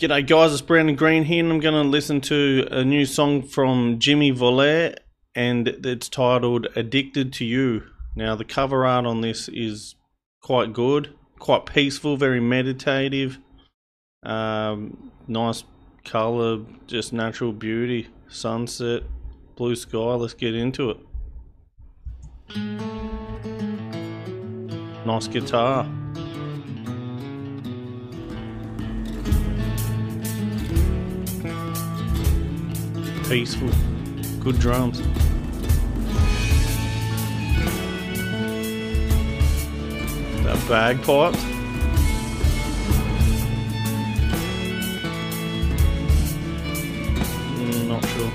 G'day guys, it's Brandon Green here and I'm going to listen to a new song from Jimmy Vollert and it's titled Addicted to You. Now the cover art on this is quite good, quite peaceful, very meditative, um, nice colour, just natural beauty, sunset, blue sky, let's get into it. Nice guitar. Peaceful. Good drums. That bagpipes. Mm, not sure.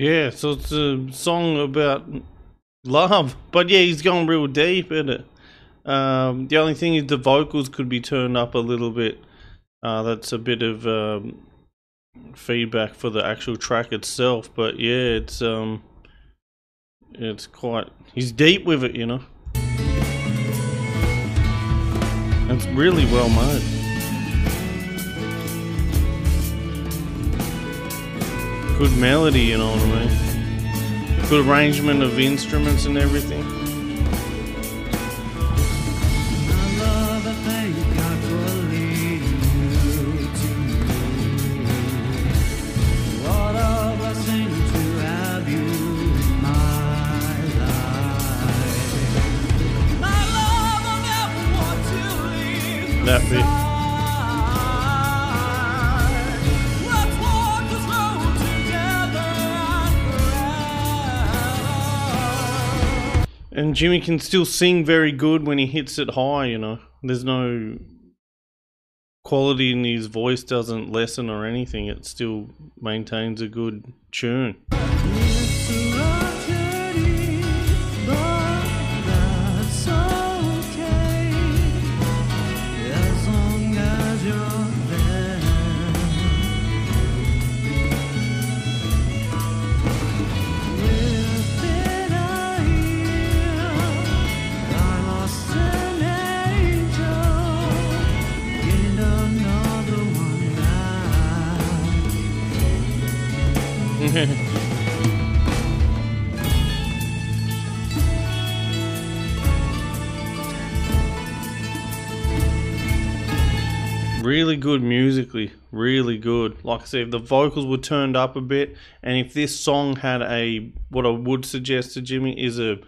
Yeah, so it's a song about love. But yeah, he's gone real deep in it. Um, the only thing is the vocals could be turned up a little bit. Uh, that's a bit of um, feedback for the actual track itself. But yeah, it's um, it's quite. He's deep with it, you know. It's really well made. Good melody, you know what I mean. Good arrangement of instruments and everything. And Jimmy can still sing very good when he hits it high, you know. There's no quality in his voice doesn't lessen or anything. It still maintains a good tune. Really good musically, really good. Like I said, if the vocals were turned up a bit, and if this song had a, what I would suggest to Jimmy is a,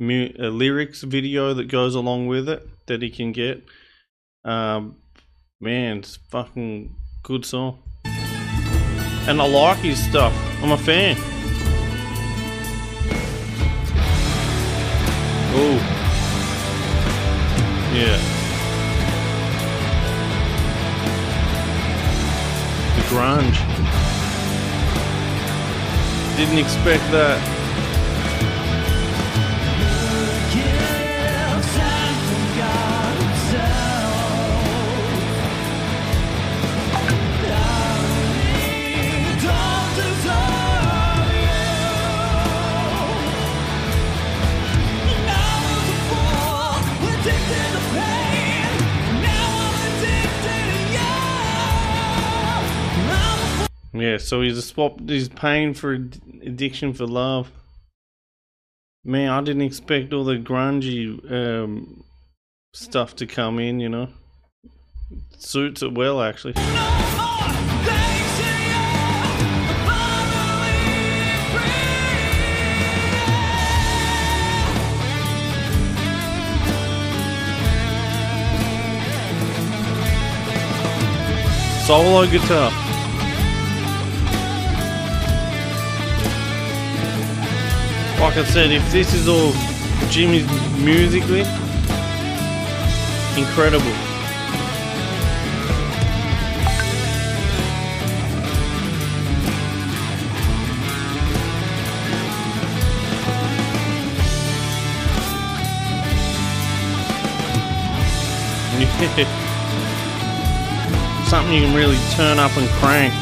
a lyrics video that goes along with it that he can get. Um, man, it's fucking good song, and I like his stuff. I'm a fan. Oh, yeah. Grunge. Didn't expect that. Yeah, so he's a swap. He's paying for addiction for love. Man, I didn't expect all the grungy um, stuff to come in. You know, it suits it well actually. Solo guitar. Like I said, if this is all Jimmy's musically, incredible. Something you can really turn up and crank.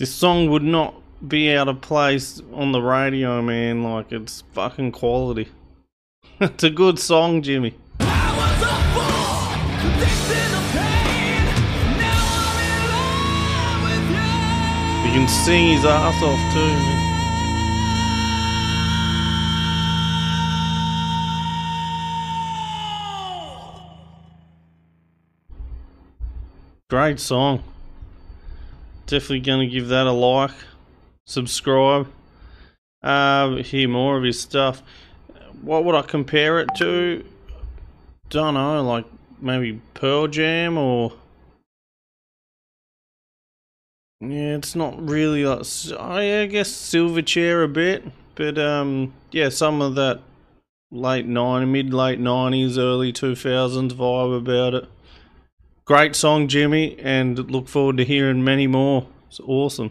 This song would not be out of place on the radio, man. Like, it's fucking quality. it's a good song, Jimmy. You can sing his ass off too, man. Great song. Definitely gonna give that a like, subscribe, uh, hear more of his stuff. What would I compare it to? Don't know, like maybe Pearl Jam or yeah, it's not really like I guess Silverchair a bit, but um, yeah, some of that late nine, mid late nineties, early two thousands vibe about it. Great song, Jimmy, and look forward to hearing many more. It's awesome.